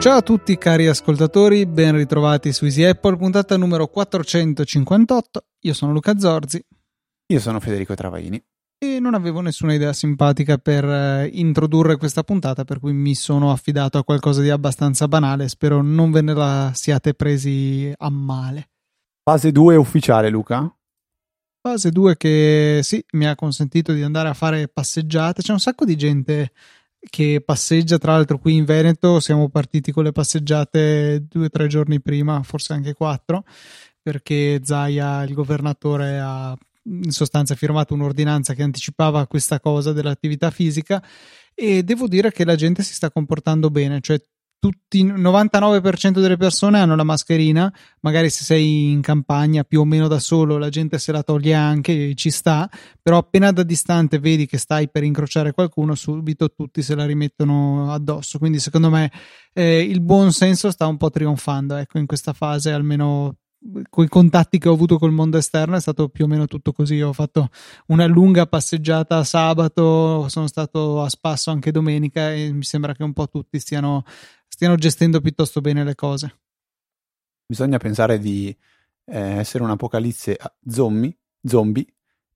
Ciao a tutti cari ascoltatori, ben ritrovati su Easy Apple, puntata numero 458. Io sono Luca Zorzi. Io sono Federico Travaini. E non avevo nessuna idea simpatica per eh, introdurre questa puntata, per cui mi sono affidato a qualcosa di abbastanza banale. Spero non ve ne la siate presi a male. Fase 2 ufficiale, Luca? Fase 2 che sì, mi ha consentito di andare a fare passeggiate. C'è un sacco di gente che passeggia. Tra l'altro, qui in Veneto siamo partiti con le passeggiate due o tre giorni prima, forse anche quattro, perché Zaia, il governatore, ha in sostanza firmato un'ordinanza che anticipava questa cosa dell'attività fisica. E devo dire che la gente si sta comportando bene, cioè tutti, il 99% delle persone hanno la mascherina, magari se sei in campagna più o meno da solo la gente se la toglie anche, ci sta, però appena da distante vedi che stai per incrociare qualcuno, subito tutti se la rimettono addosso, quindi secondo me eh, il buon senso sta un po' trionfando, ecco, in questa fase almeno con i contatti che ho avuto col mondo esterno è stato più o meno tutto così. Ho fatto una lunga passeggiata sabato, sono stato a spasso anche domenica e mi sembra che un po' tutti stiano stiano gestendo piuttosto bene le cose. Bisogna pensare di eh, essere un'apocalisse zombie, zombie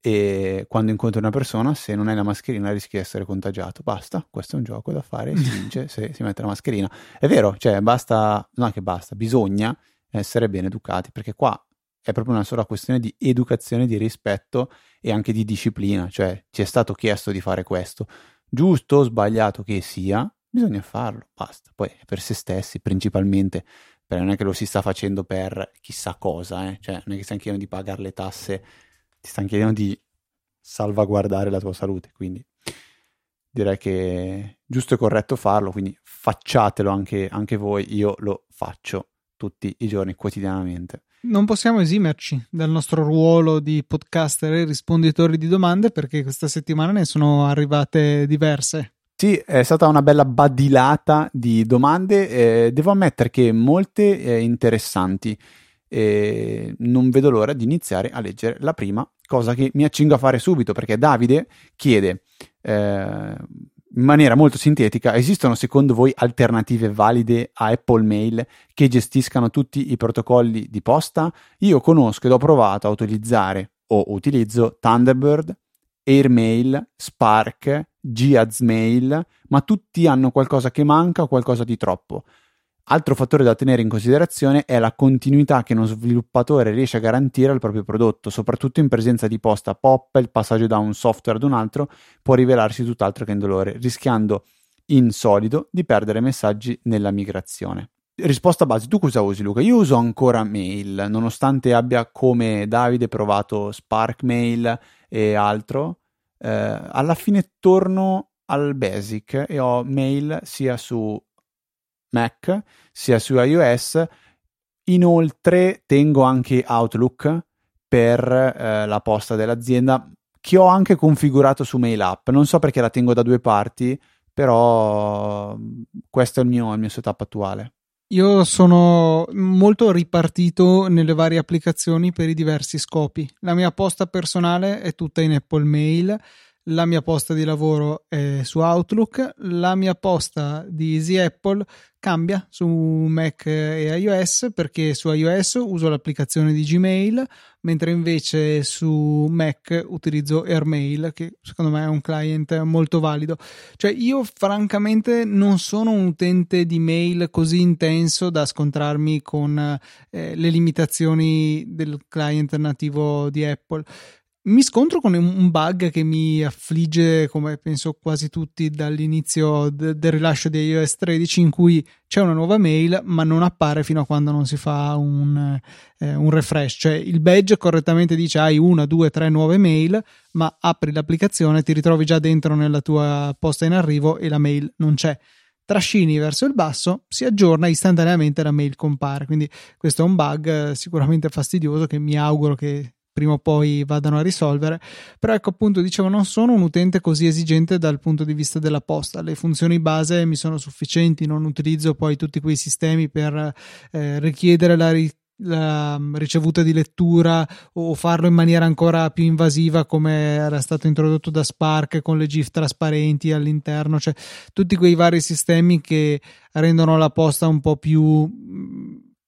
e quando incontri una persona se non hai la mascherina rischi di essere contagiato. Basta, questo è un gioco da fare, si vince se si mette la mascherina. È vero, cioè basta, non è che basta, bisogna essere ben educati perché qua è proprio una sola questione di educazione, di rispetto e anche di disciplina, cioè ci è stato chiesto di fare questo, giusto o sbagliato che sia, bisogna farlo, basta. Poi per se stessi principalmente, perché non è che lo si sta facendo per chissà cosa, eh? cioè non è che stiamo chiedendo di pagare le tasse, ti stanno chiedendo di salvaguardare la tua salute, quindi direi che è giusto e corretto farlo, quindi facciatelo anche, anche voi, io lo faccio tutti i giorni, quotidianamente. Non possiamo esimerci dal nostro ruolo di podcaster e risponditori di domande perché questa settimana ne sono arrivate diverse. Sì, è stata una bella badilata di domande. Eh, devo ammettere che molte eh, interessanti. Eh, non vedo l'ora di iniziare a leggere la prima, cosa che mi accingo a fare subito perché Davide chiede eh, in maniera molto sintetica: esistono secondo voi alternative valide a Apple Mail che gestiscano tutti i protocolli di posta? Io conosco ed ho provato a utilizzare o utilizzo Thunderbird, Airmail, Spark, Mail, ma tutti hanno qualcosa che manca o qualcosa di troppo. Altro fattore da tenere in considerazione è la continuità che uno sviluppatore riesce a garantire al proprio prodotto, soprattutto in presenza di posta pop, il passaggio da un software ad un altro può rivelarsi tutt'altro che indolore, rischiando in solido di perdere messaggi nella migrazione. Risposta base, tu cosa usi Luca? Io uso ancora mail, nonostante abbia come Davide provato Spark Mail e altro, eh, alla fine torno al basic e ho mail sia su Mac sia su iOS. Inoltre tengo anche Outlook per eh, la posta dell'azienda che ho anche configurato su Mail App. Non so perché la tengo da due parti, però questo è il mio, il mio setup attuale. Io sono molto ripartito nelle varie applicazioni per i diversi scopi. La mia posta personale è tutta in Apple Mail, la mia posta di lavoro è su Outlook, la mia posta di Easy Apple cambia su Mac e iOS perché su iOS uso l'applicazione di Gmail, mentre invece su Mac utilizzo Airmail, che secondo me è un client molto valido. Cioè, io francamente non sono un utente di mail così intenso da scontrarmi con eh, le limitazioni del client nativo di Apple mi scontro con un bug che mi affligge, come penso quasi tutti, dall'inizio de- del rilascio di iOS 13, in cui c'è una nuova mail, ma non appare fino a quando non si fa un, eh, un refresh. Cioè il badge correttamente dice hai una, due, tre nuove mail, ma apri l'applicazione, ti ritrovi già dentro nella tua posta in arrivo e la mail non c'è trascini verso il basso, si aggiorna istantaneamente la mail compare. Quindi questo è un bug eh, sicuramente fastidioso che mi auguro che prima o poi vadano a risolvere. Però ecco appunto, dicevo, non sono un utente così esigente dal punto di vista della posta. Le funzioni base mi sono sufficienti, non utilizzo poi tutti quei sistemi per eh, richiedere la ri- la ricevuta di lettura o farlo in maniera ancora più invasiva come era stato introdotto da Spark con le GIF trasparenti all'interno, cioè tutti quei vari sistemi che rendono la posta un po' più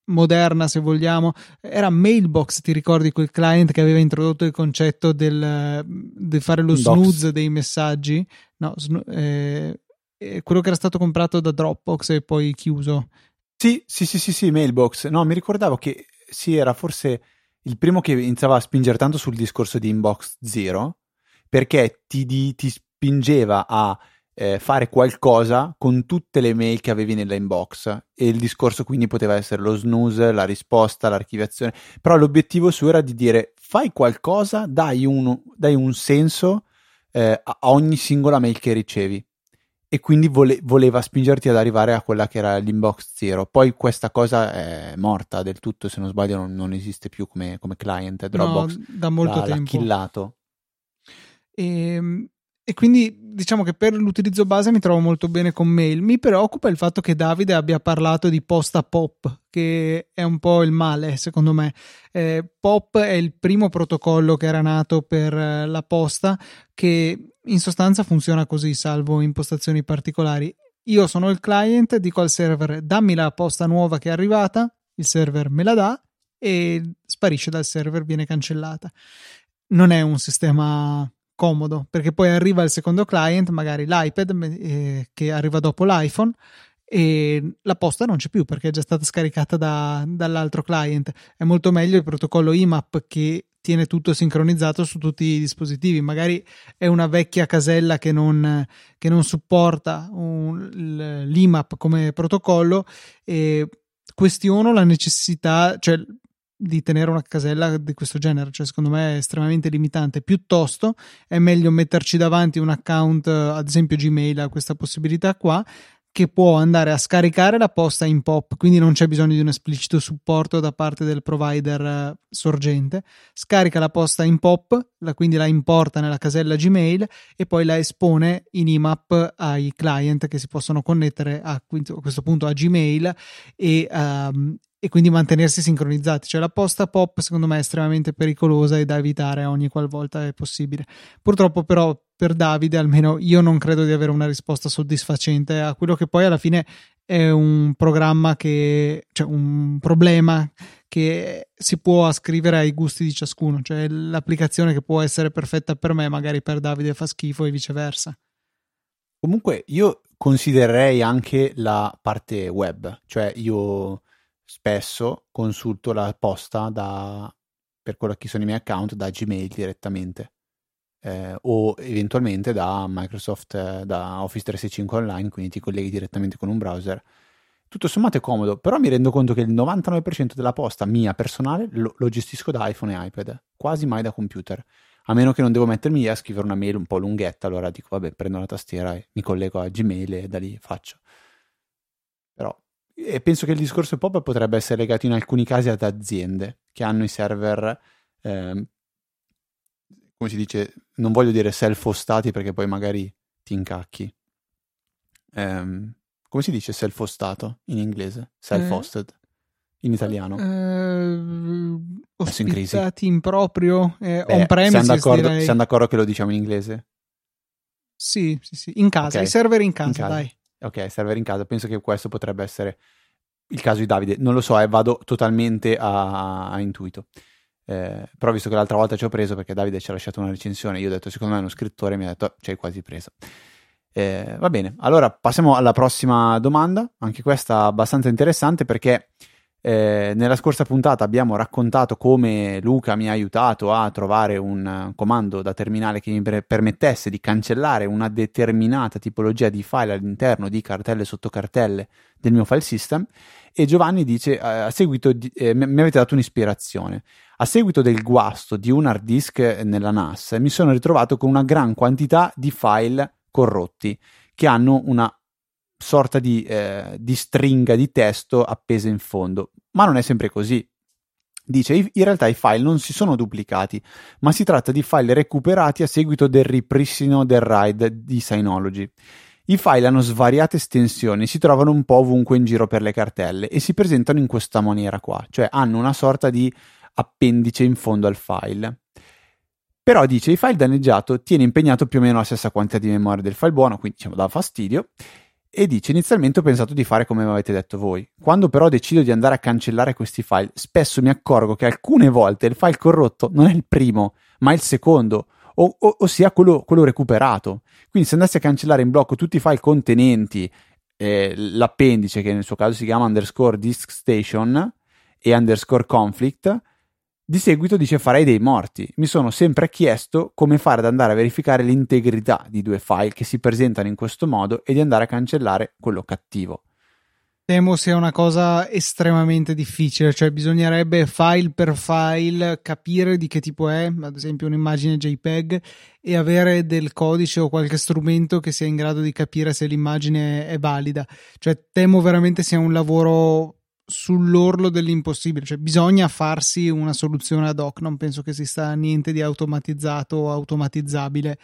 moderna se vogliamo era Mailbox ti ricordi quel client che aveva introdotto il concetto del, di fare lo snooze dei messaggi? No, snu- eh, quello che era stato comprato da Dropbox e poi chiuso. Sì sì sì sì, sì Mailbox. No mi ricordavo che sì era forse il primo che iniziava a spingere tanto sul discorso di Inbox Zero perché ti, di, ti spingeva a eh, fare qualcosa con tutte le mail che avevi nella inbox e il discorso quindi poteva essere lo snooze, la risposta, l'archiviazione, però l'obiettivo suo era di dire fai qualcosa, dai un, dai un senso eh, a ogni singola mail che ricevi e quindi vole, voleva spingerti ad arrivare a quella che era l'inbox zero. Poi questa cosa è morta del tutto, se non sbaglio non, non esiste più come, come client, Dropbox no, da molto l'ha, tempo. L'ha killato. E, ehm, e quindi diciamo che per l'utilizzo base mi trovo molto bene con mail. Mi preoccupa il fatto che Davide abbia parlato di posta pop, che è un po' il male secondo me. Eh, pop è il primo protocollo che era nato per eh, la posta che in sostanza funziona così, salvo impostazioni particolari. Io sono il client, dico al server dammi la posta nuova che è arrivata, il server me la dà e sparisce dal server, viene cancellata. Non è un sistema comodo perché poi arriva il secondo client, magari l'iPad eh, che arriva dopo l'iPhone e la posta non c'è più perché è già stata scaricata da, dall'altro client. È molto meglio il protocollo IMAP che tiene tutto sincronizzato su tutti i dispositivi. Magari è una vecchia casella che non, che non supporta un, l'IMAP come protocollo e questiono la necessità, cioè di tenere una casella di questo genere, cioè secondo me è estremamente limitante. Piuttosto è meglio metterci davanti un account, ad esempio Gmail ha questa possibilità qua, che può andare a scaricare la posta in pop, quindi non c'è bisogno di un esplicito supporto da parte del provider uh, sorgente. Scarica la posta in pop, la, quindi la importa nella casella Gmail e poi la espone in IMAP ai client che si possono connettere a, a questo punto a Gmail e, um, e quindi mantenersi sincronizzati. Cioè la posta pop secondo me è estremamente pericolosa e da evitare ogni qualvolta è possibile. Purtroppo però per Davide almeno io non credo di avere una risposta soddisfacente a quello che poi alla fine è un programma che cioè un problema che si può ascrivere ai gusti di ciascuno, cioè l'applicazione che può essere perfetta per me magari per Davide fa schifo e viceversa. Comunque io considererei anche la parte web, cioè io spesso consulto la posta da, per quello che sono i miei account da Gmail direttamente eh, o eventualmente da Microsoft, eh, da Office 365 Online, quindi ti colleghi direttamente con un browser. Tutto sommato è comodo, però mi rendo conto che il 99% della posta mia personale lo, lo gestisco da iPhone e iPad, quasi mai da computer. A meno che non devo mettermi a scrivere una mail un po' lunghetta, allora dico vabbè, prendo la tastiera e mi collego a Gmail e da lì faccio. E penso che il discorso pop potrebbe essere legato in alcuni casi ad aziende che hanno i server, eh, come si dice, non voglio dire self-hostati perché poi magari ti incacchi. Eh, come si dice self-hostato in inglese? Self-hosted. Eh. In italiano? Eh, ospitati in, in proprio, eh, Beh, on-premises siamo d'accordo, siamo d'accordo che lo diciamo in inglese? Sì, sì, sì, in casa, okay. i server in casa, in casa. dai. Ok, server in casa, penso che questo potrebbe essere il caso di Davide. Non lo so, eh, vado totalmente a, a intuito. Eh, però visto che l'altra volta ci ho preso perché Davide ci ha lasciato una recensione, io ho detto secondo me è uno scrittore, mi ha detto ci hai quasi preso. Eh, va bene, allora passiamo alla prossima domanda, anche questa abbastanza interessante perché eh, nella scorsa puntata abbiamo raccontato come Luca mi ha aiutato a trovare un comando da terminale che mi permettesse di cancellare una determinata tipologia di file all'interno di cartelle e sottocartelle del mio file system. E Giovanni dice eh, a seguito di, eh, mi avete dato un'ispirazione. A seguito del guasto di un hard disk nella NAS mi sono ritrovato con una gran quantità di file corrotti che hanno una sorta di, eh, di stringa di testo appesa in fondo, ma non è sempre così. Dice, in realtà i file non si sono duplicati, ma si tratta di file recuperati a seguito del ripristino del RAID di Synology. I file hanno svariate estensioni, si trovano un po' ovunque in giro per le cartelle e si presentano in questa maniera qua, cioè hanno una sorta di appendice in fondo al file. Però dice il file danneggiato tiene impegnato più o meno la stessa quantità di memoria del file buono, quindi diciamo dà fastidio. E dice inizialmente ho pensato di fare come mi avete detto voi. Quando però decido di andare a cancellare questi file, spesso mi accorgo che alcune volte il file corrotto non è il primo, ma il secondo, o, o, ossia quello, quello, recuperato. Quindi se andassi a cancellare in blocco tutti i file contenenti eh, l'appendice, che nel suo caso si chiama underscore disk station e underscore conflict, di seguito dice farei dei morti. Mi sono sempre chiesto come fare ad andare a verificare l'integrità di due file che si presentano in questo modo e di andare a cancellare quello cattivo. Temo sia una cosa estremamente difficile, cioè bisognerebbe file per file capire di che tipo è, ad esempio un'immagine JPEG, e avere del codice o qualche strumento che sia in grado di capire se l'immagine è valida. Cioè temo veramente sia un lavoro sull'orlo dell'impossibile, cioè bisogna farsi una soluzione ad hoc, non penso che esista niente di automatizzato o automatizzabile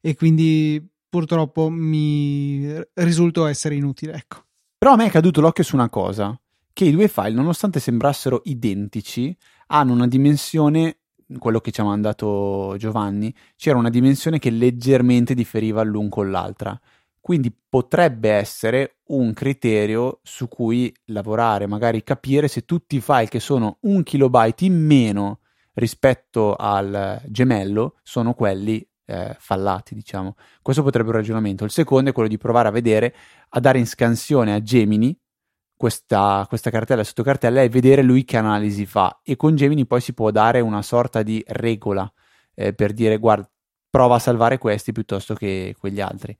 e quindi purtroppo mi risulto essere inutile, ecco. Però a me è caduto l'occhio su una cosa, che i due file, nonostante sembrassero identici, hanno una dimensione, quello che ci ha mandato Giovanni, c'era una dimensione che leggermente differiva l'un con l'altra. Quindi potrebbe essere un criterio su cui lavorare, magari capire se tutti i file che sono un kilobyte in meno rispetto al gemello sono quelli eh, fallati, diciamo. Questo potrebbe un ragionamento. Il secondo è quello di provare a vedere, a dare in scansione a Gemini questa, questa cartella sotto cartella e vedere lui che analisi fa. E con Gemini poi si può dare una sorta di regola eh, per dire, guarda, prova a salvare questi piuttosto che quegli altri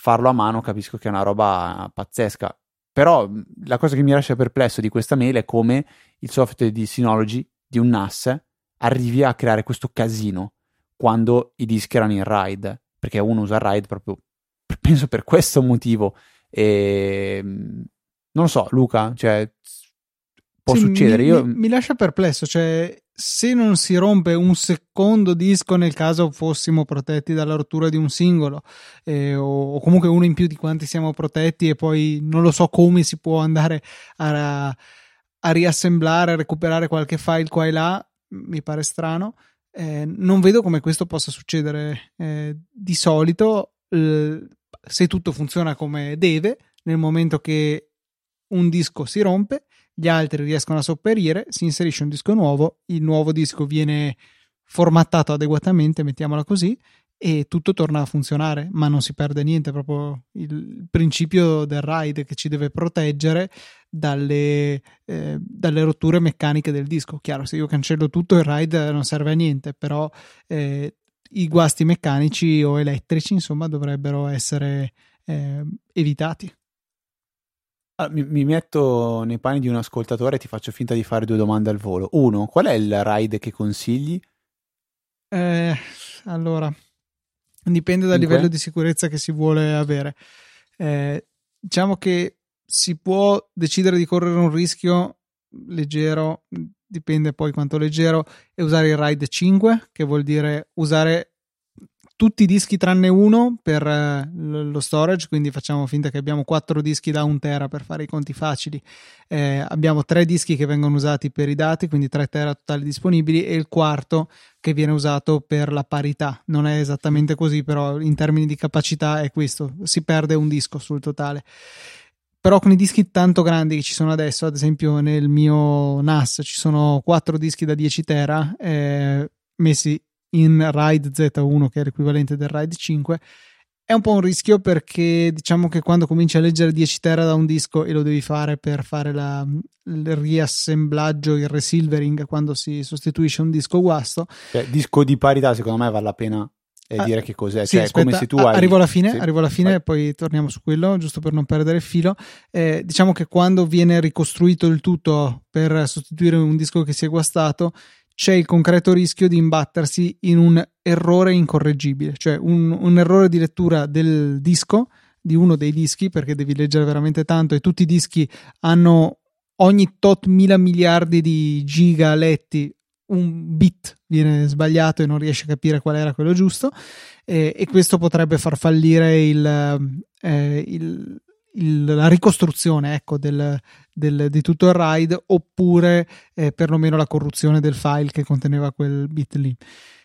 farlo a mano capisco che è una roba pazzesca. Però la cosa che mi lascia perplesso di questa mail è come il software di Synology, di un NAS, arrivi a creare questo casino quando i dischi erano in RAID, perché uno usa RAID proprio, penso per questo motivo. E non lo so, Luca, cioè, può sì, succedere. Mi, Io... mi, mi lascia perplesso, cioè se non si rompe un secondo disco nel caso fossimo protetti dalla rottura di un singolo eh, o, o, comunque uno in più di quanti siamo protetti e poi non lo so come si può andare a, a riassemblare, a recuperare qualche file qua e là, mi pare strano. Eh, non vedo come questo possa succedere. Eh, di solito, se tutto funziona come deve, nel momento che un disco si rompe, gli altri riescono a sopperire, si inserisce un disco nuovo, il nuovo disco viene formattato adeguatamente, mettiamola così, e tutto torna a funzionare, ma non si perde niente, proprio il principio del RAID che ci deve proteggere dalle, eh, dalle rotture meccaniche del disco. Chiaro, se io cancello tutto il RAID non serve a niente, però eh, i guasti meccanici o elettrici, insomma, dovrebbero essere eh, evitati. Allora, mi, mi, metto nei panni di un ascoltatore e ti faccio finta di fare due domande al volo. Uno, qual è il ride che consigli? Eh, allora, dipende dal Cinque? livello di sicurezza che si vuole avere. Eh, diciamo che si può decidere di correre un rischio leggero, dipende poi quanto leggero, e usare il ride 5, che vuol dire usare tutti i dischi tranne uno per eh, lo storage, quindi facciamo finta che abbiamo quattro dischi da un tera per fare i conti facili. Eh, abbiamo tre dischi che vengono usati per i dati, quindi 3 tera totali disponibili, e il quarto che viene usato per la parità. Non è esattamente così, però in termini di capacità è questo, si perde un disco sul totale. Però con i dischi tanto grandi che ci sono adesso, ad esempio nel mio NAS ci sono quattro dischi da 10 tera eh, messi in RAID Z1 che è l'equivalente del RAID 5 è un po' un rischio perché diciamo che quando cominci a leggere 10 tera da un disco e lo devi fare per fare la, il riassemblaggio, il resilvering quando si sostituisce un disco guasto. Cioè, disco di parità secondo me vale la pena eh, ah, dire che cos'è. Sì, cioè, aspetta, come se tu hai... Arrivo alla fine, sì, arrivo alla fine e poi torniamo su quello, giusto per non perdere il filo. Eh, diciamo che quando viene ricostruito il tutto per sostituire un disco che si è guastato, c'è il concreto rischio di imbattersi in un errore incorreggibile, cioè un, un, errore di lettura del disco, di uno dei dischi, perché devi leggere veramente tanto e tutti i dischi hanno ogni tot mila miliardi di giga letti un bit viene sbagliato e non riesce a capire qual era quello giusto eh, e questo potrebbe far fallire il, eh, il, il, la ricostruzione ecco, del, del, di tutto il RAID oppure eh, perlomeno la corruzione del file che conteneva quel bit lì.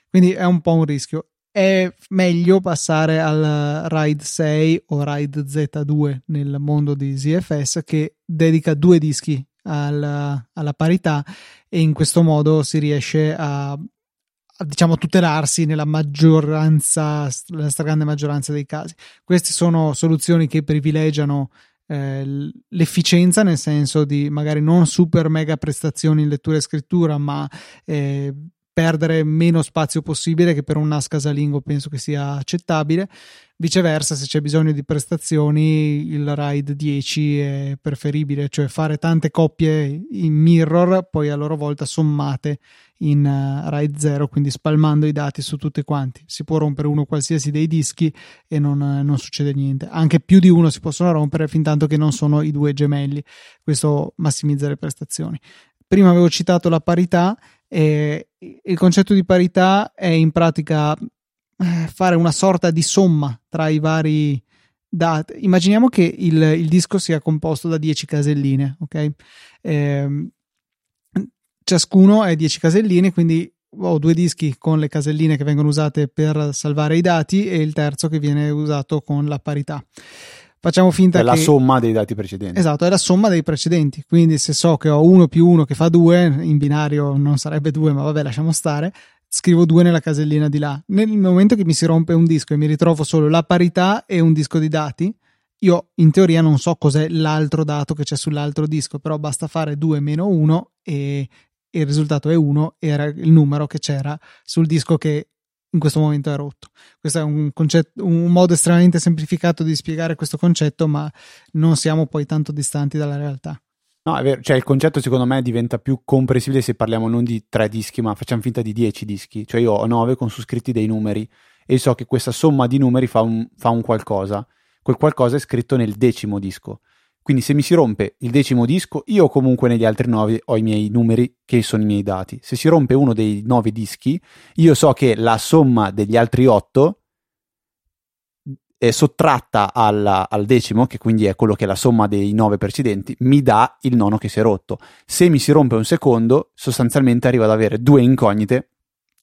Quindi è un po' un rischio. È meglio passare al RAID 6 o RAID Z2 nel mondo di ZFS che dedica due dischi alla, alla parità e in questo modo si riesce a, a diciamo tutelarsi nella maggioranza, nella stragrande maggioranza dei casi. Queste sono soluzioni che privilegiano eh, l'efficienza nel senso di magari non super mega prestazioni in lettura e scrittura ma eh, perdere meno spazio possibile che per un NAS casalingo penso che sia accettabile viceversa se c'è bisogno di prestazioni il RAID 10 è preferibile cioè fare tante coppie in mirror poi a loro volta sommate in uh, RAID 0 quindi spalmando i dati su tutti quanti. Si può rompere uno qualsiasi dei dischi e non, uh, non succede niente. Anche più di uno si possono rompere fin tanto che non sono i due gemelli. Questo massimizza le prestazioni. Prima avevo citato la parità e il concetto di parità è in pratica eh, fare una sorta di somma tra i vari dati. Immaginiamo che il, il disco sia composto da 10 caselline, ok? Eh, ciascuno è 10 caselline, quindi ho due dischi con le caselline che vengono usate per salvare i dati e il terzo che viene usato con la parità. Facciamo finta è che... È la somma dei dati precedenti. Esatto, è la somma dei precedenti. Quindi se so che ho uno più uno che fa due, in binario non sarebbe due, ma vabbè, lasciamo stare. Scrivo due nella casellina di là. Nel momento che mi si rompe un disco e mi ritrovo solo la parità e un disco di dati, io in teoria non so cos'è l'altro dato che c'è sull'altro disco, però basta fare 2 meno 1 e il risultato è 1, era il numero che c'era sul disco che in questo momento è rotto. Questo è un, concetto, un modo estremamente semplificato di spiegare questo concetto, ma non siamo poi tanto distanti dalla realtà. No, è vero, cioè il concetto secondo me diventa più comprensibile se parliamo non di tre dischi, ma facciamo finta di dieci dischi. Cioè io ho nove con su scritti dei numeri e so che questa somma di numeri fa un, fa un qualcosa. Quel qualcosa è scritto nel decimo disco. Quindi se mi si rompe il decimo disco, io comunque negli altri nove ho i miei numeri che sono i miei dati. Se si rompe uno dei nove dischi, io so che la somma degli altri otto è sottratta alla, al decimo, che quindi è quello che è la somma dei nove precedenti, mi dà il nono che si è rotto. Se mi si rompe un secondo, sostanzialmente arrivo ad avere due incognite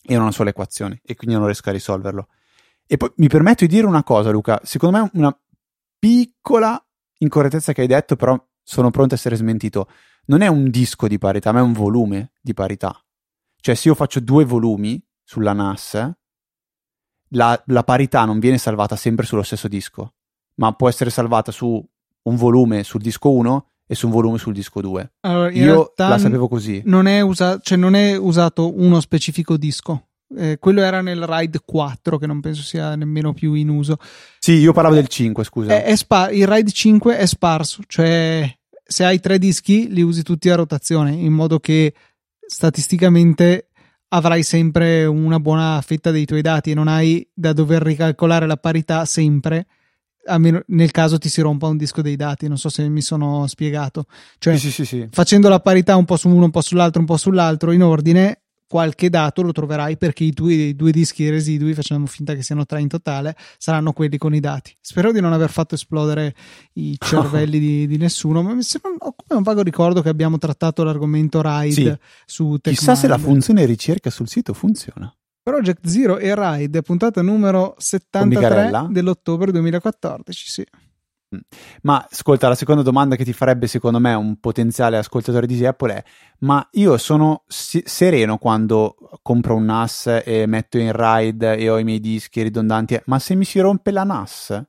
e una sola equazione e quindi non riesco a risolverlo. E poi mi permetto di dire una cosa, Luca, secondo me una piccola incorrettezza che hai detto, però sono pronto a essere smentito. Non è un disco di parità, ma è un volume di parità. Cioè, se io faccio due volumi sulla NAS, la, la parità non viene salvata sempre sullo stesso disco, ma può essere salvata su un volume sul disco 1 e su un volume sul disco 2. Allora, Io la sapevo così. Non è, usa- cioè non è usato uno specifico disco. Eh, quello era nel RAID 4 che non penso sia nemmeno più in uso. Sì, io parlavo del 5, scusa. È, è spar- il RAID 5 è sparso, cioè se hai tre dischi li usi tutti a rotazione in modo che statisticamente avrai sempre una buona fetta dei tuoi dati e non hai da dover ricalcolare la parità sempre a meno, nel caso ti si rompa un disco dei dati, non so se mi sono spiegato. Cioè, sì, sì, sì, facendo la parità un po' su uno, un po' sull'altro, un po' sull'altro in ordine, qualche dato lo troverai perché i tuoi i due dischi residui, facciamo finta che siano tre in totale, saranno quelli con i dati. Spero di non aver fatto esplodere i cervelli di, di, nessuno, ma mi sembra, ho come un vago ricordo che abbiamo trattato l'argomento RAID sì. su TechMind. Chissà se la funzione ricerca sul sito funziona. Project Zero e RAID, puntata numero 73 dell'ottobre 2014, sì. Mm. Ma ascolta, la seconda domanda che ti farebbe secondo me un potenziale ascoltatore di Apple è: ma io sono si- sereno quando compro un NAS e metto in RAID e ho i miei dischi ridondanti, ma se mi si rompe la NAS?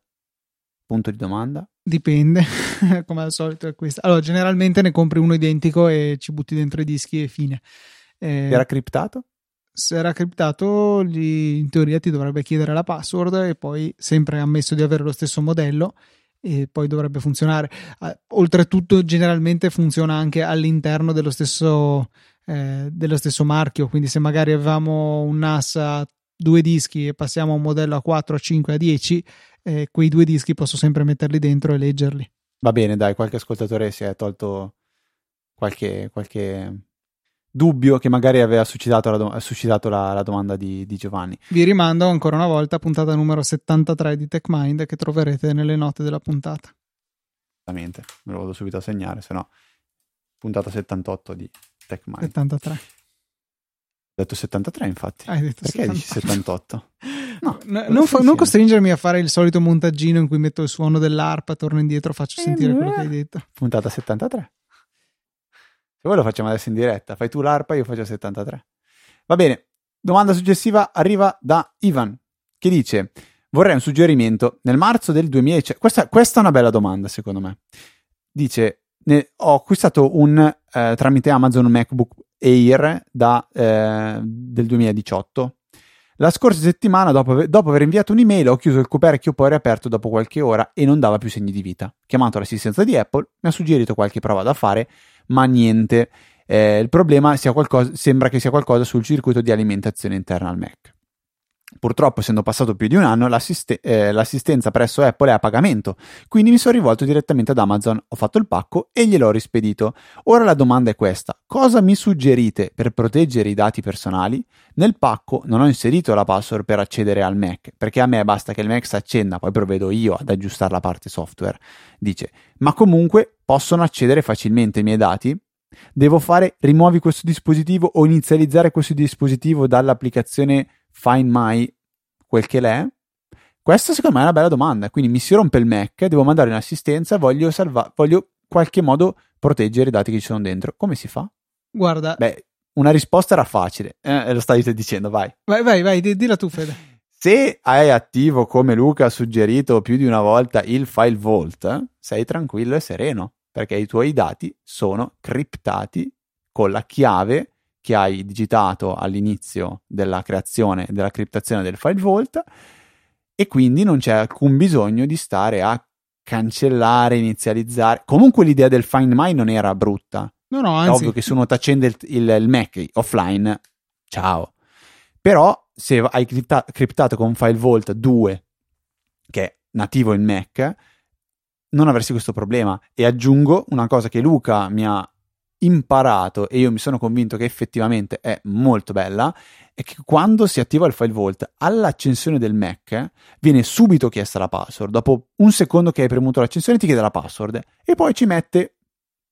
Punto di domanda. Dipende, come al solito è questo. Allora, generalmente ne compri uno identico e ci butti dentro i dischi e fine. Eh, Era criptato? Se era criptato, gli, in teoria ti dovrebbe chiedere la password e poi sempre ammesso di avere lo stesso modello e poi dovrebbe funzionare. Uh, oltretutto, generalmente funziona anche all'interno dello stesso, eh, dello stesso marchio. Quindi, se magari avevamo un NAS a due dischi e passiamo a un modello a 4, a 5, a 10, eh, quei due dischi posso sempre metterli dentro e leggerli. Va bene, dai, qualche ascoltatore si è tolto qualche, qualche dubbio che magari aveva suscitato la, do- suscitato la, la domanda di, di, Giovanni. Vi rimando ancora una volta a puntata numero 73 di TechMind che troverete nelle note della puntata. Esattamente, me lo vado subito a segnare, se no puntata 78 di TechMind. 73. Ho detto 73 infatti. Hai detto Perché 78? dici 78? No, no non, fa, non, costringermi a fare il solito montaggino in cui metto il suono dell'arpa, torno indietro, faccio eh, sentire quello che hai detto. Puntata 73. Se vuoi lo facciamo adesso in diretta, fai tu l'arpa, io faccio 73. Va bene, domanda successiva arriva da Ivan, che dice, vorrei un suggerimento, nel marzo del 2000, questa, questa è una bella domanda secondo me, dice, ne, ho acquistato un, eh, tramite Amazon MacBook Air da, eh, del 2018. La scorsa settimana, dopo, dopo, aver inviato un'email, ho chiuso il coperchio, poi riaperto dopo qualche ora e non dava più segni di vita. Chiamato l'assistenza di Apple, mi ha suggerito qualche prova da fare ma niente. Eh, il problema qualcosa, sembra che sia qualcosa sul circuito di alimentazione interna al Mac. Purtroppo, essendo passato più di un anno, l'assist- eh, l'assistenza presso Apple è a pagamento, quindi mi sono rivolto direttamente ad Amazon, ho fatto il pacco e gliel'ho rispedito. Ora la domanda è questa: cosa mi suggerite per proteggere i dati personali? Nel pacco non ho inserito la password per accedere al Mac, perché a me basta che il Mac si accenda, poi provvedo io ad aggiustare la parte software. Dice, ma comunque possono accedere facilmente ai miei dati? Devo fare rimuovi questo dispositivo o inizializzare questo dispositivo dall'applicazione Find My quel che l'è? Questa secondo me è una bella domanda. Quindi mi si rompe il Mac, devo mandare un'assistenza, voglio, salva- voglio in qualche modo proteggere i dati che ci sono dentro. Come si fa? Guarda. Beh, una risposta era facile. Eh, lo stai dicendo, vai. Vai, vai, vai, d- dilla tu, Fede. Se hai attivo, come Luca ha suggerito più di una volta, il file vault, sei tranquillo e sereno, perché i tuoi dati sono criptati con la chiave che hai digitato all'inizio della creazione, della criptazione del file vault e quindi non c'è alcun bisogno di stare a cancellare, inizializzare. Comunque l'idea del Find My non era brutta. No, no, anzi. È ovvio che se uno ti accende il, il, il, Mac offline, ciao. Però se hai cripta- criptato con File Vault 2, che è nativo in Mac, non avresti questo problema. E aggiungo una cosa che Luca mi ha imparato e io mi sono convinto che effettivamente è molto bella è che quando si attiva il file vault all'accensione del Mac viene subito chiesta la password dopo un secondo che hai premuto l'accensione ti chiede la password e poi ci mette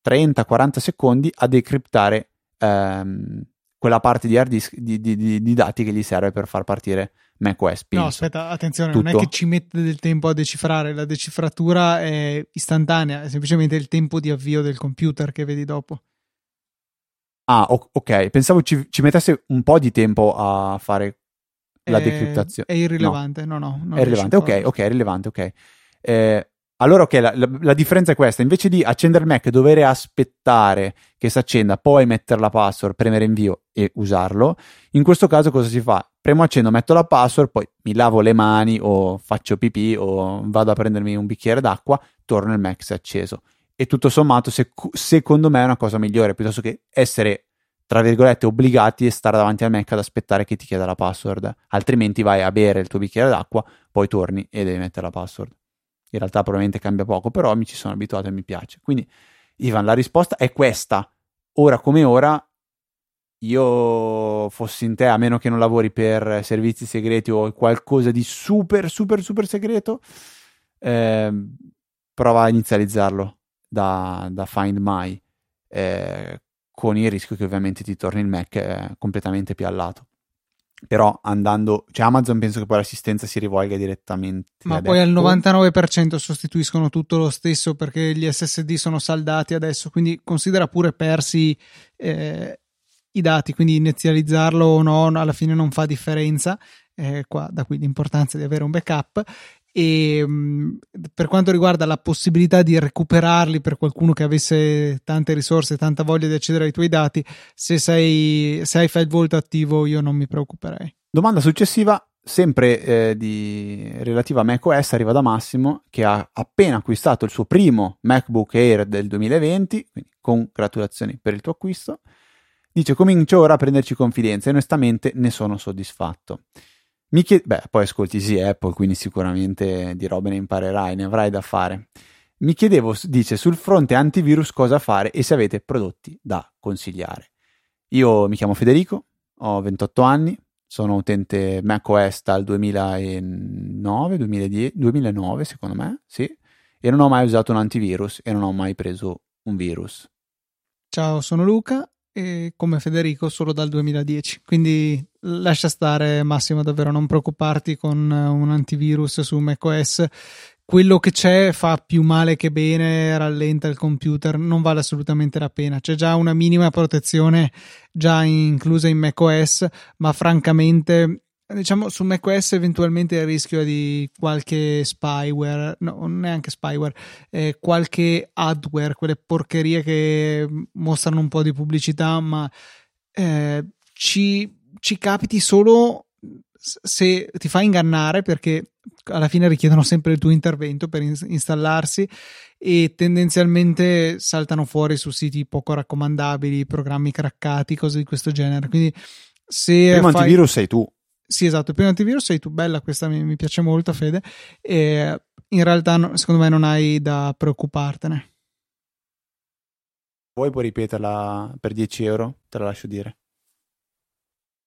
30-40 secondi a decriptare ehm, quella parte di hard disk di, di, di, di, dati che gli serve per far partire macOS. Penso. No, aspetta, attenzione, Tutto. non è che ci mette del tempo a decifrare, la decifratura è istantanea, è semplicemente il tempo di avvio del computer che vedi dopo. Ah, ok, pensavo ci, ci, mettesse un po' di tempo a fare la è, decriptazione. È irrilevante, no, no. no è irrilevante, ok, ok, è rilevante, ok. Eh, allora, ok, la, la, la, differenza è questa: invece di accendere il Mac e dover aspettare che si accenda, poi mettere la password, premere invio e usarlo, in questo caso cosa si fa? Premo accendo, metto la password, poi mi lavo le mani o faccio pipì o vado a prendermi un bicchiere d'acqua, torno il Mac si è acceso e tutto sommato se, secondo me è una cosa migliore piuttosto che essere tra virgolette obbligati a stare davanti al Mac ad aspettare che ti chieda la password. Altrimenti vai a bere il tuo bicchiere d'acqua poi torni e devi mettere la password. In realtà probabilmente cambia poco però mi ci sono abituato e mi piace. Quindi Ivan la risposta è questa. Ora come ora io fossi in te a meno che non lavori per servizi segreti o qualcosa di super super super segreto eh, prova a inizializzarlo da, da Find My, eh, con il rischio che ovviamente ti torni il Mac eh, completamente piallato. Però andando, cioè Amazon penso che poi l'assistenza si rivolga direttamente. Ma poi Apple. al 99% sostituiscono tutto lo stesso perché gli SSD sono saldati adesso, quindi considera pure persi eh, i dati, quindi inizializzarlo o no alla fine non fa differenza. Eh, qua, da qui l'importanza di avere un backup e mm, per quanto riguarda la possibilità di recuperarli per qualcuno che avesse tante risorse, tanta voglia di accedere ai tuoi dati, se, sei, se hai File Vault attivo io non mi preoccuperei. Domanda successiva, sempre eh, di, relativa a macOS, arriva da Massimo che ha appena acquistato il suo primo MacBook Air del 2020, quindi congratulazioni per il tuo acquisto. Dice comincio ora a prenderci confidenza e onestamente ne sono soddisfatto. Mi chied- Beh, poi ascolti sì Apple, quindi sicuramente di robe ne imparerai, ne avrai da fare. Mi chiedevo, dice, sul fronte antivirus cosa fare e se avete prodotti da consigliare. Io mi chiamo Federico, ho 28 anni, sono utente macOS dal 2009, 2010, 2009 secondo me, sì, e non ho mai usato un antivirus e non ho mai preso un virus. Ciao, sono Luca e come Federico solo dal 2010, quindi lascia stare Massimo davvero non preoccuparti con un antivirus su macOS quello che c'è fa più male che bene, rallenta il computer, non vale assolutamente la pena. C'è già una minima protezione già inclusa in macOS, ma francamente diciamo su macOS eventualmente il rischio di qualche spyware, no, neanche spyware, eh, qualche adware, quelle porcherie che mostrano un po' di pubblicità, ma eh, ci, ci capiti solo se ti fa ingannare perché alla fine richiedono sempre il tuo intervento per installarsi e tendenzialmente saltano fuori su siti poco raccomandabili, programmi craccati, cose di questo genere. Quindi se il primo fai... antivirus sei tu. Sì, esatto, il primo antivirus sei tu, bella questa mi, mi piace molto Fede e in realtà no, secondo me non hai da preoccupartene. Vuoi puoi ripeterla per 10 euro? Te la lascio dire.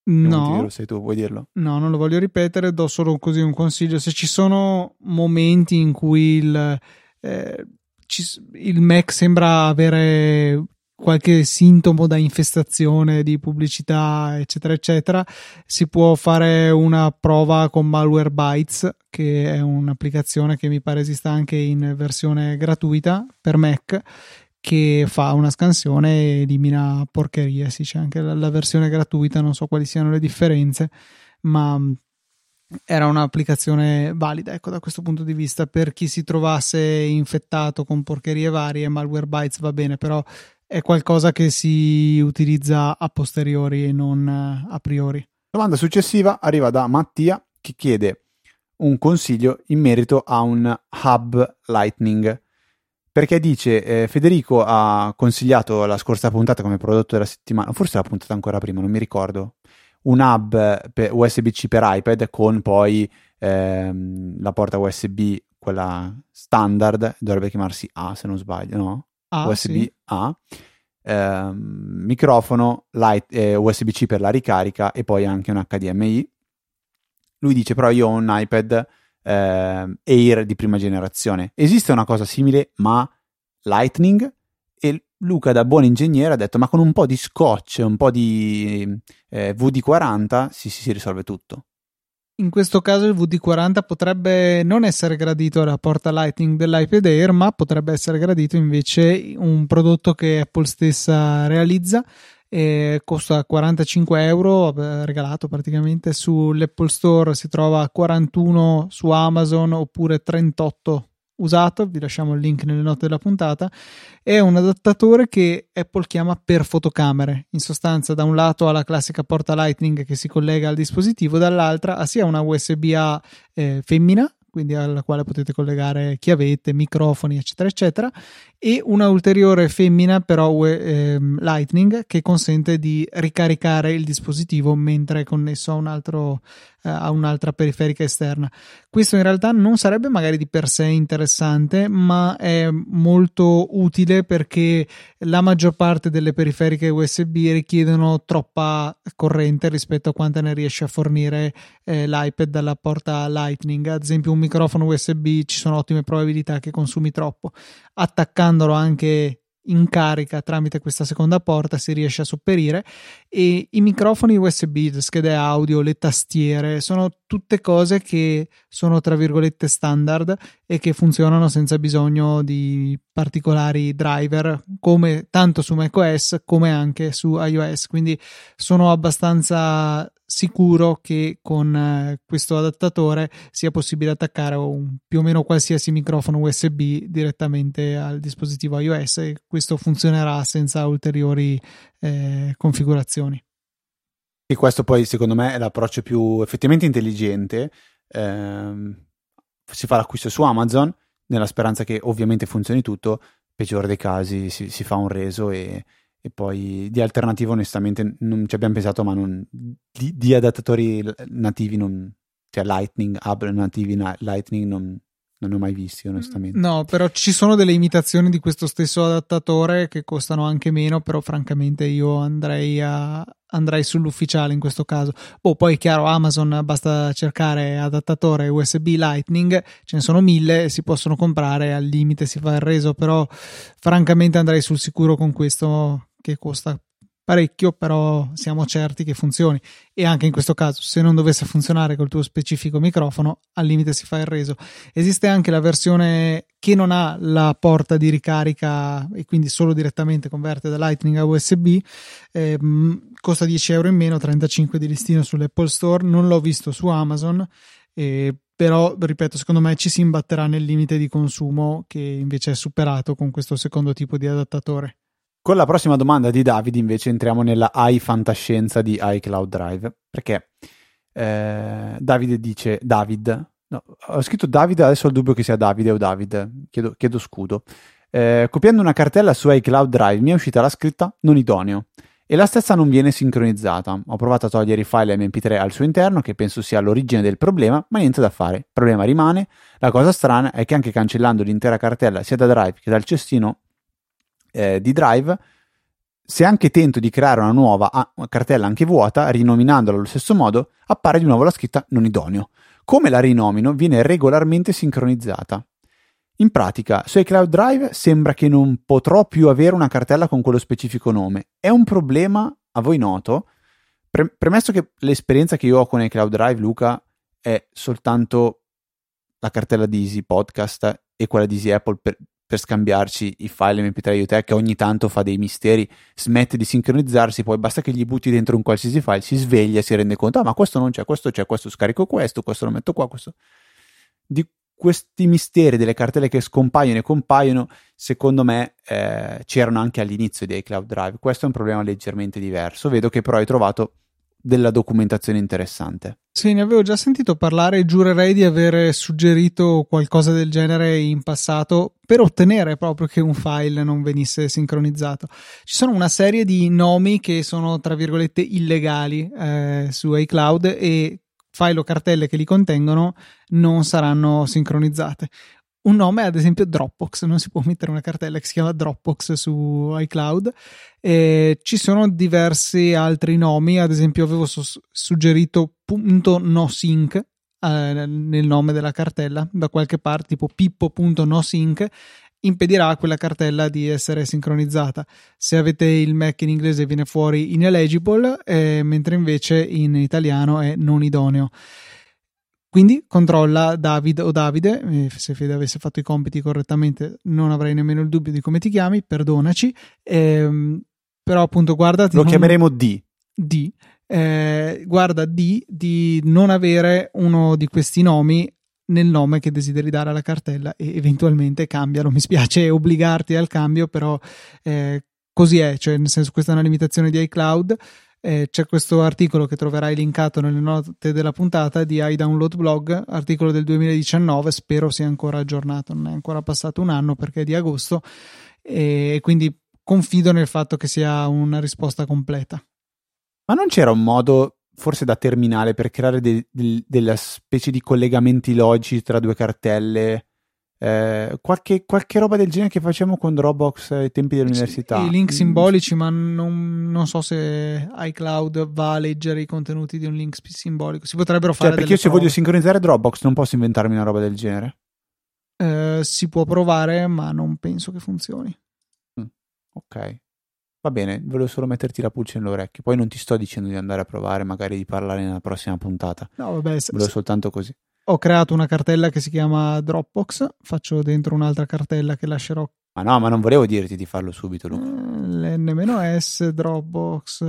No, sei tu, vuoi dirlo? No, non lo voglio ripetere, do solo così un consiglio. Se ci sono momenti in cui il, eh, ci, il Mac sembra avere qualche sintomo da infestazione di pubblicità, eccetera, eccetera, si può fare una prova con Malwarebytes, che è un'applicazione che mi pare esista anche in versione gratuita per Mac che fa una scansione e elimina porcherie. Sì, c'è anche la, versione gratuita, non so quali siano le differenze, ma mm, era un'applicazione valida, ecco, da questo punto di vista. Per chi si trovasse infettato con porcherie varie, Malwarebytes va bene, però è qualcosa che si utilizza a posteriori e non eh, a priori. Domanda successiva arriva da Mattia che chiede un consiglio in merito a un hub Lightning perché dice eh, Federico ha consigliato la scorsa puntata come prodotto della settimana, forse la puntata ancora prima, non mi ricordo, un hub USB-C per iPad con poi ehm, la porta USB, quella standard, dovrebbe chiamarsi A se non sbaglio, no? A, USB-A. Sì. Eh, microfono, light, eh, USB-C per la ricarica e poi anche un HDMI. Lui dice però io ho un iPad eh, Air di prima generazione. Esiste una cosa simile, ma Lightning? E Luca, da buon ingegnere, ha detto: Ma con un po' di scotch, un po' di eh, VD40 si, si, si risolve tutto. In questo caso il VD40 potrebbe non essere gradito alla porta Lightning dell'iPad Air, ma potrebbe essere gradito invece un prodotto che Apple stessa realizza e costa 45 euro regalato praticamente sull'Apple Store si trova a 41 su Amazon oppure 38 usato, vi lasciamo il link nelle note della puntata, è un adattatore che Apple chiama per fotocamere. In sostanza, da un lato ha la classica porta Lightning che si collega al dispositivo, dall'altra ha sia una USB-A eh, femmina quindi alla quale potete collegare chiavette, microfoni, eccetera, eccetera, e una ulteriore femmina però eh, Lightning che consente di ricaricare il dispositivo mentre è connesso a un altro a un'altra periferica esterna. Questo in realtà non sarebbe magari di per sé interessante, ma è molto utile perché la maggior parte delle periferiche USB richiedono troppa corrente rispetto a quanta ne riesce a fornire eh, l'iPad dalla porta Lightning. Ad esempio, un microfono USB ci sono ottime probabilità che consumi troppo. Attaccandolo anche in carica tramite questa seconda porta si riesce a sopperire e i microfoni USB, le schede audio, le tastiere sono tutte cose che sono tra virgolette standard e che funzionano senza bisogno di particolari driver come tanto su macOS come anche su iOS quindi sono abbastanza sicuro che con eh, questo adattatore sia possibile attaccare un, più o meno qualsiasi microfono USB direttamente al dispositivo iOS e questo funzionerà senza ulteriori eh, configurazioni. E questo poi secondo me è l'approccio più effettivamente intelligente. Eh, si fa l'acquisto su Amazon nella speranza che ovviamente funzioni tutto, peggiore dei casi si, si fa un reso e, e poi di alternativa onestamente non ci abbiamo pensato ma non, di, di, adattatori nativi non, cioè Lightning hub nativi na, Lightning non, non ne ho mai visti onestamente. No, però ci sono delle imitazioni di questo stesso adattatore che costano anche meno, però francamente io andrei, a, andrei sull'ufficiale in questo caso. Oh, poi chiaro, Amazon basta cercare adattatore USB Lightning, ce ne sono mille, si possono comprare, al limite si fa il reso, però francamente andrei sul sicuro con questo che costa parecchio, però siamo certi che funzioni. E anche in questo caso, se non dovesse funzionare col tuo specifico microfono, al limite si fa il reso. Esiste anche la versione che non ha la porta di ricarica e quindi solo direttamente converte da Lightning a USB. Eh, costa 10 euro in meno, 35 di listino sull'Apple Store. Non l'ho visto su Amazon. Eh, però ripeto secondo me ci si imbatterà nel limite di consumo che invece è superato con questo secondo tipo di adattatore con la prossima domanda di Davide invece entriamo nella AI fantascienza di iCloud Drive, perché eh, Davide dice, David, no, ho scritto Davide, adesso ho il dubbio che sia Davide o David, chiedo, chiedo scudo. Eh, copiando una cartella su iCloud Drive mi è uscita la scritta non idoneo e la stessa non viene sincronizzata. Ho provato a togliere i file MP3 al suo interno, che penso sia l'origine del problema, ma niente da fare. Il problema rimane. La cosa strana è che anche cancellando l'intera cartella sia da Drive che dal cestino eh, di Drive, se anche tento di creare una nuova ah, cartella anche vuota, rinominandola allo stesso modo, appare di nuovo la scritta non idoneo. Come la rinomino viene regolarmente sincronizzata. In pratica, su iCloud Drive sembra che non potrò più avere una cartella con quello specifico nome. È un problema a voi noto? Pre- premesso che l'esperienza che io ho con iCloud Drive, Luca, è soltanto la cartella di Easy Podcast e quella di Easy Apple per, per scambiarci i file MP3 io e te che ogni tanto fa dei misteri, smette di sincronizzarsi, poi basta che gli butti dentro un qualsiasi file, si sveglia e si rende conto, ah ma questo non c'è, questo c'è, questo scarico questo, questo lo metto qua, questo... Di questi misteri delle cartelle che scompaiono e compaiono, secondo me eh, c'erano anche all'inizio di iCloud Drive. Questo è un problema leggermente diverso. Vedo che però hai trovato della documentazione interessante. Sì, ne avevo già sentito parlare e giurerei di aver suggerito qualcosa del genere in passato per ottenere proprio che un file non venisse sincronizzato. Ci sono una serie di nomi che sono tra virgolette illegali eh, su iCloud e file o cartelle che li contengono non saranno sincronizzate un nome, ad esempio Dropbox, non si può mettere una cartella che si chiama Dropbox su iCloud. E ci sono diversi altri nomi, ad esempio avevo so- suggerito punto .nosync eh, nel nome della cartella, da qualche parte tipo pippo.nosync impedirà a quella cartella di essere sincronizzata. Se avete il Mac in inglese viene fuori ineligible, eh, mentre invece in italiano è non idoneo. Quindi controlla David o Davide, eh, se Fede avesse fatto i compiti correttamente non avrei nemmeno il dubbio di come ti chiami, perdonaci, ehm, però appunto guarda... Lo non... chiameremo D. D. Eh, guarda D di non avere uno di questi nomi nel nome che desideri dare alla cartella e eventualmente cambialo. Mi spiace obbligarti al cambio, però eh, così è, cioè nel senso questa è una limitazione di iCloud eh, c'è questo articolo che troverai linkato nelle note della puntata di iDownload Blog, articolo del 2019, spero sia ancora aggiornato, non è ancora passato un anno perché è di agosto e quindi confido nel fatto che sia una risposta completa. Ma non c'era un modo, forse da terminale, per creare de- de- della specie di collegamenti logici tra due cartelle? Eh, qualche, qualche, roba del genere che facciamo con Dropbox ai tempi dell'università. I link simbolici, ma non, non, so se iCloud va a leggere i contenuti di un link simbolico. Si potrebbero fare. Cioè, perché io se voglio sincronizzare Dropbox non posso inventarmi una roba del genere. Eh, si può provare, ma non penso che funzioni. Mm, ok. Va bene, volevo solo metterti la pulce nell'orecchio. Poi non ti sto dicendo di andare a provare, magari di parlare nella prossima puntata. No, vabbè, se, volevo soltanto così ho creato una cartella che si chiama Dropbox, faccio dentro un'altra cartella che lascerò. Ma no, ma non volevo dirti di farlo subito, Luca. Eh, L'N-S, Dropbox.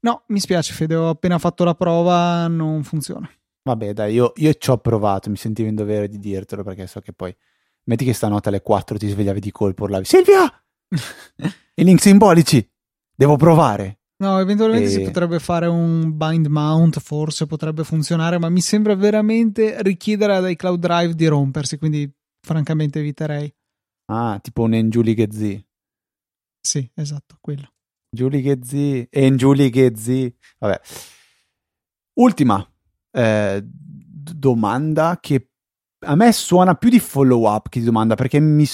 No, mi spiace Fede, ho appena fatto la prova, non funziona. Vabbè, dai, io, io ci ho provato, mi sentivo in dovere di dirtelo perché so che poi... Metti che stanotte alle 4 ti svegliavi di colpo, urlavi Silvia! I link simbolici! Devo provare! No, eventualmente e... si potrebbe fare un bind mount, forse potrebbe funzionare, ma mi sembra veramente richiedere dai cloud drive di rompersi, quindi francamente eviterei. Ah, tipo un Enjulie Z. Sì, esatto, quello. Julie Z, Enjulie Z. Vabbè. Ultima eh, domanda che a me suona più di follow up che di domanda perché mi,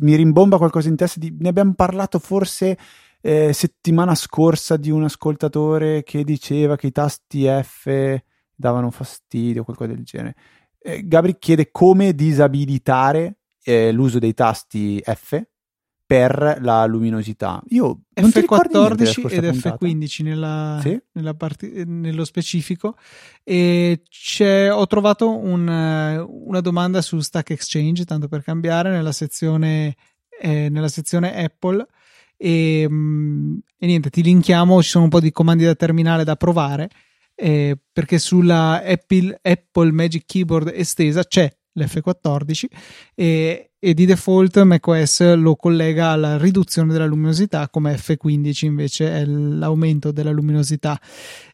mi rimbomba qualcosa in testa. Di, ne abbiamo parlato forse eh, settimana scorsa di un ascoltatore che diceva che i tasti F davano fastidio, qualcosa del genere. Eh, Gabri chiede come disabilitare eh, l'uso dei tasti F per la luminosità. Io F14 ed F15 nella, sì? nella parti- nello specifico e ho trovato un, una domanda su Stack Exchange, tanto per cambiare, nella sezione, eh, nella sezione Apple e, mm, e, niente, ti linkiamo, ci sono un po' di comandi da terminale da provare eh, perché sulla Apple, Apple Magic Keyboard estesa c'è l'F14 e, e, di default macOS lo collega alla riduzione della luminosità come F15 invece è l'aumento della luminosità.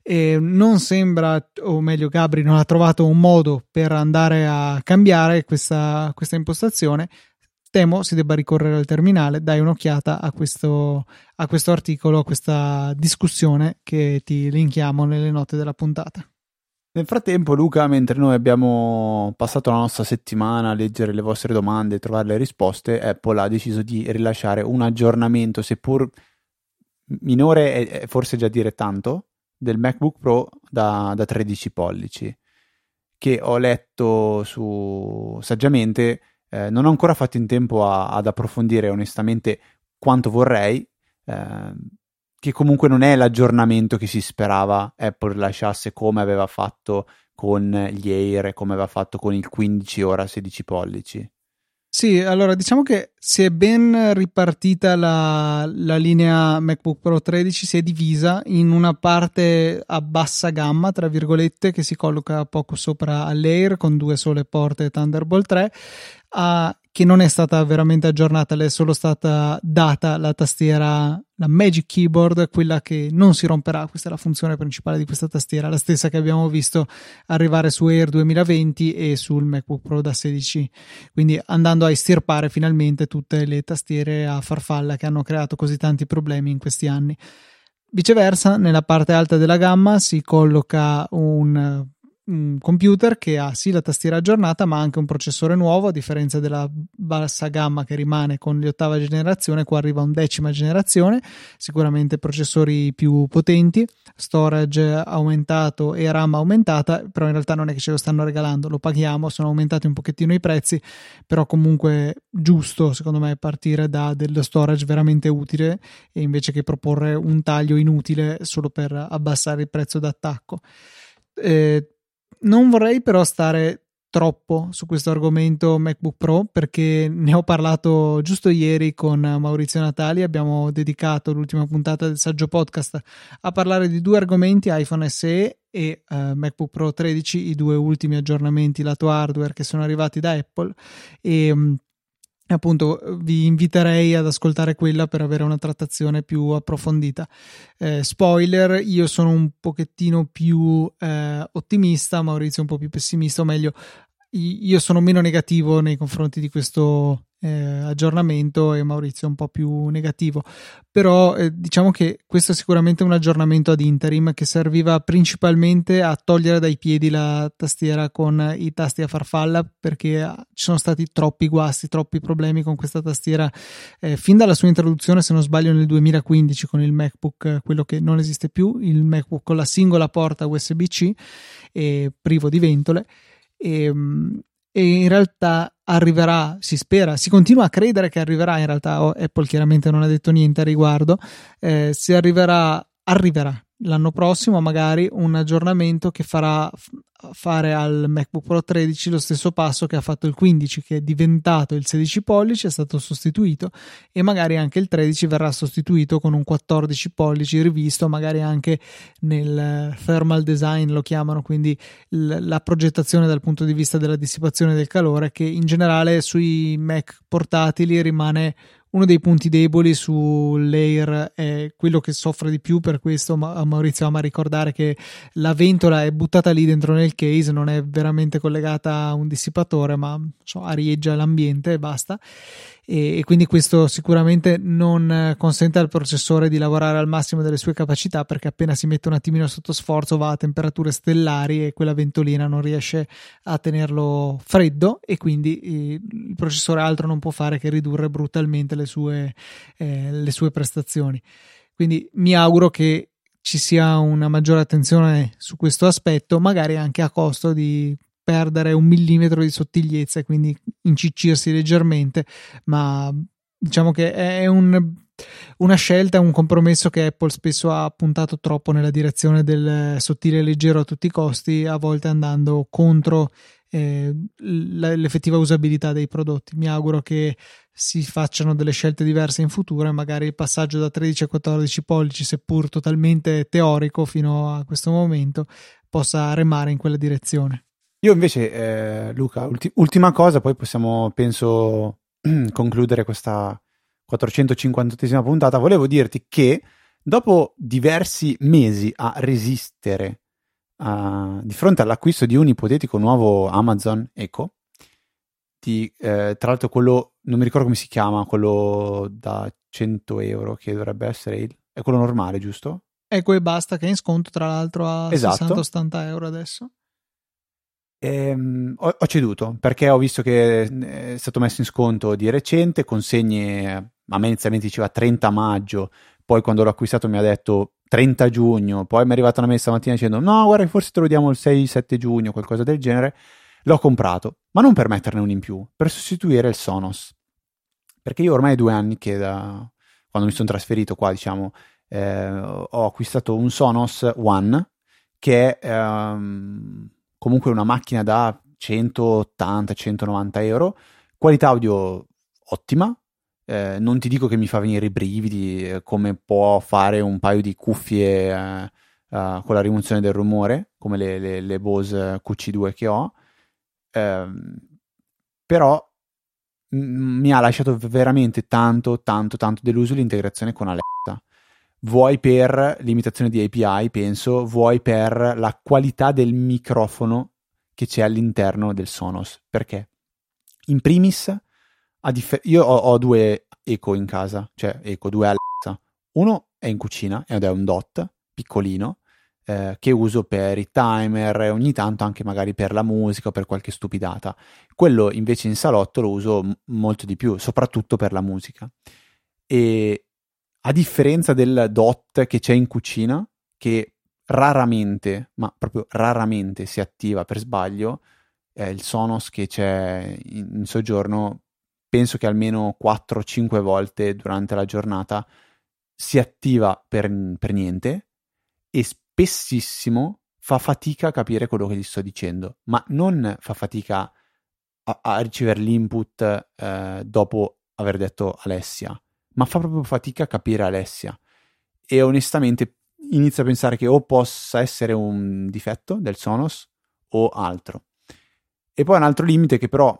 E non sembra o meglio Gabri non ha trovato un modo per andare a cambiare questa, questa impostazione temo si debba ricorrere al terminale. Dai un'occhiata a questo, a questo articolo, a questa discussione che ti linkiamo nelle note della puntata. Nel frattempo, Luca, mentre noi abbiamo passato la nostra settimana a leggere le vostre domande e trovare le risposte, Apple ha deciso di rilasciare un aggiornamento, seppur minore, è forse già dire tanto, del MacBook Pro da, da 13 pollici, che ho letto su saggiamente eh, non ho ancora fatto in tempo a, ad approfondire onestamente quanto vorrei, eh, che comunque non è l'aggiornamento che si sperava Apple lasciasse come aveva fatto con gli Air, come aveva fatto con il 15 ora 16 pollici. Sì, allora diciamo che si è ben ripartita la, la, linea MacBook Pro 13, si è divisa in una parte a bassa gamma, tra virgolette, che si colloca poco sopra all'Air con due sole porte Thunderbolt 3 a, che non è stata veramente aggiornata, le è solo stata data la tastiera, la Magic Keyboard, quella che non si romperà, questa è la funzione principale di questa tastiera, la stessa che abbiamo visto arrivare su Air 2020 e sul MacBook Pro da 16, quindi andando a estirpare finalmente tutte le tastiere a farfalla che hanno creato così tanti problemi in questi anni. Viceversa, nella parte alta della gamma si colloca un un computer che ha sì la tastiera aggiornata ma anche un processore nuovo a differenza della bassa gamma che rimane con l'ottava generazione qua arriva un decima generazione sicuramente processori più potenti storage aumentato e RAM aumentata però in realtà non è che ce lo stanno regalando lo paghiamo sono aumentati un pochettino i prezzi però comunque giusto secondo me partire da dello storage veramente utile e invece che proporre un taglio inutile solo per abbassare il prezzo d'attacco. Eh, non vorrei però stare troppo su questo argomento MacBook Pro perché ne ho parlato giusto ieri con Maurizio Natali abbiamo dedicato l'ultima puntata del saggio podcast a parlare di due argomenti iPhone SE e uh, MacBook Pro 13 i due ultimi aggiornamenti lato hardware che sono arrivati da Apple. E um, appunto vi inviterei ad ascoltare quella per avere una trattazione più approfondita. Eh, spoiler, io sono un pochettino più eh, ottimista, Maurizio un po' più pessimista, o meglio, io sono meno negativo nei confronti di questo eh, aggiornamento e Maurizio è un po' più negativo. Però eh, diciamo che questo è sicuramente un aggiornamento ad interim che serviva principalmente a togliere dai piedi la tastiera con i tasti a farfalla perché ah, ci sono stati troppi guasti troppi problemi con questa tastiera eh, fin dalla sua introduzione se non sbaglio nel 2015 con il MacBook quello che non esiste più il MacBook con la singola porta USB-C e privo di ventole e, ehm, e in realtà arriverà, si spera, si continua a credere che arriverà, in realtà oh, Apple chiaramente non ha detto niente a riguardo, eh, si arriverà, arriverà l'anno prossimo magari un aggiornamento che farà fare al MacBook Pro 13 lo stesso passo che ha fatto il 15 che è diventato il 16 pollici è stato sostituito e magari anche il 13 verrà sostituito con un 14 pollici rivisto magari anche nel thermal design lo chiamano quindi la progettazione dal punto di vista della dissipazione del calore che in generale sui Mac portatili rimane uno dei punti deboli sull'Air è quello che soffre di più per questo ma Maurizio ama ricordare che la ventola è buttata lì dentro nel case non è veramente collegata a un dissipatore ma so, arieggia l'ambiente e basta e, quindi questo sicuramente non consente al processore di lavorare al massimo delle sue capacità perché appena si mette un attimino sotto sforzo va a temperature stellari e quella ventolina non riesce a tenerlo freddo e quindi eh, il processore altro non può fare che ridurre brutalmente le sue, eh, le sue prestazioni. Quindi mi auguro che ci sia una maggiore attenzione su questo aspetto, magari anche a costo di perdere un millimetro di sottigliezza e quindi inciccirsi leggermente, ma diciamo che è un, una scelta, un compromesso che Apple spesso ha puntato troppo nella direzione del sottile e leggero a tutti i costi, a volte andando contro eh, l'effettiva usabilità dei prodotti. Mi auguro che si facciano delle scelte diverse in futuro e magari il passaggio da 13 a 14 pollici, seppur totalmente teorico fino a questo momento, possa remare in quella direzione. Io invece, eh, Luca, ulti- ultima cosa, poi possiamo, penso, concludere questa 458esima puntata. Volevo dirti che dopo diversi mesi a resistere uh, di fronte all'acquisto di un ipotetico nuovo Amazon Echo, di, eh, tra l'altro quello, non mi ricordo come si chiama, quello da 100 euro che dovrebbe essere il... è quello normale, giusto? Eco e basta, che è in sconto tra l'altro a esatto. 60-80 euro adesso. Ehm, ho, ho, ceduto perché ho visto che eh, è stato messo in sconto di recente, consegne a me inizialmente diceva 30 maggio, poi quando l'ho acquistato mi ha detto 30 giugno, poi mi è arrivata una mail stamattina dicendo no guarda forse te lo diamo il 6-7 giugno, qualcosa del genere, l'ho comprato, ma non per metterne un in più, per sostituire il Sonos, perché io ormai due anni che da quando mi sono trasferito qua diciamo eh, ho acquistato un Sonos One che è ehm, comunque una macchina da 180-190 euro, qualità audio ottima, eh, non ti dico che mi fa venire i brividi eh, come può fare un paio di cuffie eh, uh, con la rimozione del rumore, come le, le, le Bose QC2 che ho, ehm, però m- mi ha lasciato veramente tanto, tanto, tanto deluso l'integrazione con Alexa vuoi per limitazione di API, penso, vuoi per la qualità del microfono che c'è all'interno del Sonos. Perché? In primis, differ- io ho, ho, due Eco in casa, cioè Eco, due Alexa. Uno è in cucina ed è un dot piccolino eh, che uso per i timer e ogni tanto anche magari per la musica o per qualche stupidata. Quello invece in salotto lo uso m- molto di più, soprattutto per la musica. E a differenza del DOT che c'è in cucina, che raramente, ma proprio raramente si attiva per sbaglio, eh, il Sonos che c'è in, in soggiorno, penso che almeno 4-5 volte durante la giornata si attiva per, per niente e spessissimo fa fatica a capire quello che gli sto dicendo, ma non fa fatica a, a ricevere l'input eh, dopo aver detto Alessia, ma fa proprio fatica a capire Alessia. E onestamente inizio a pensare che o possa essere un difetto del Sonos o altro. E poi un altro limite che però,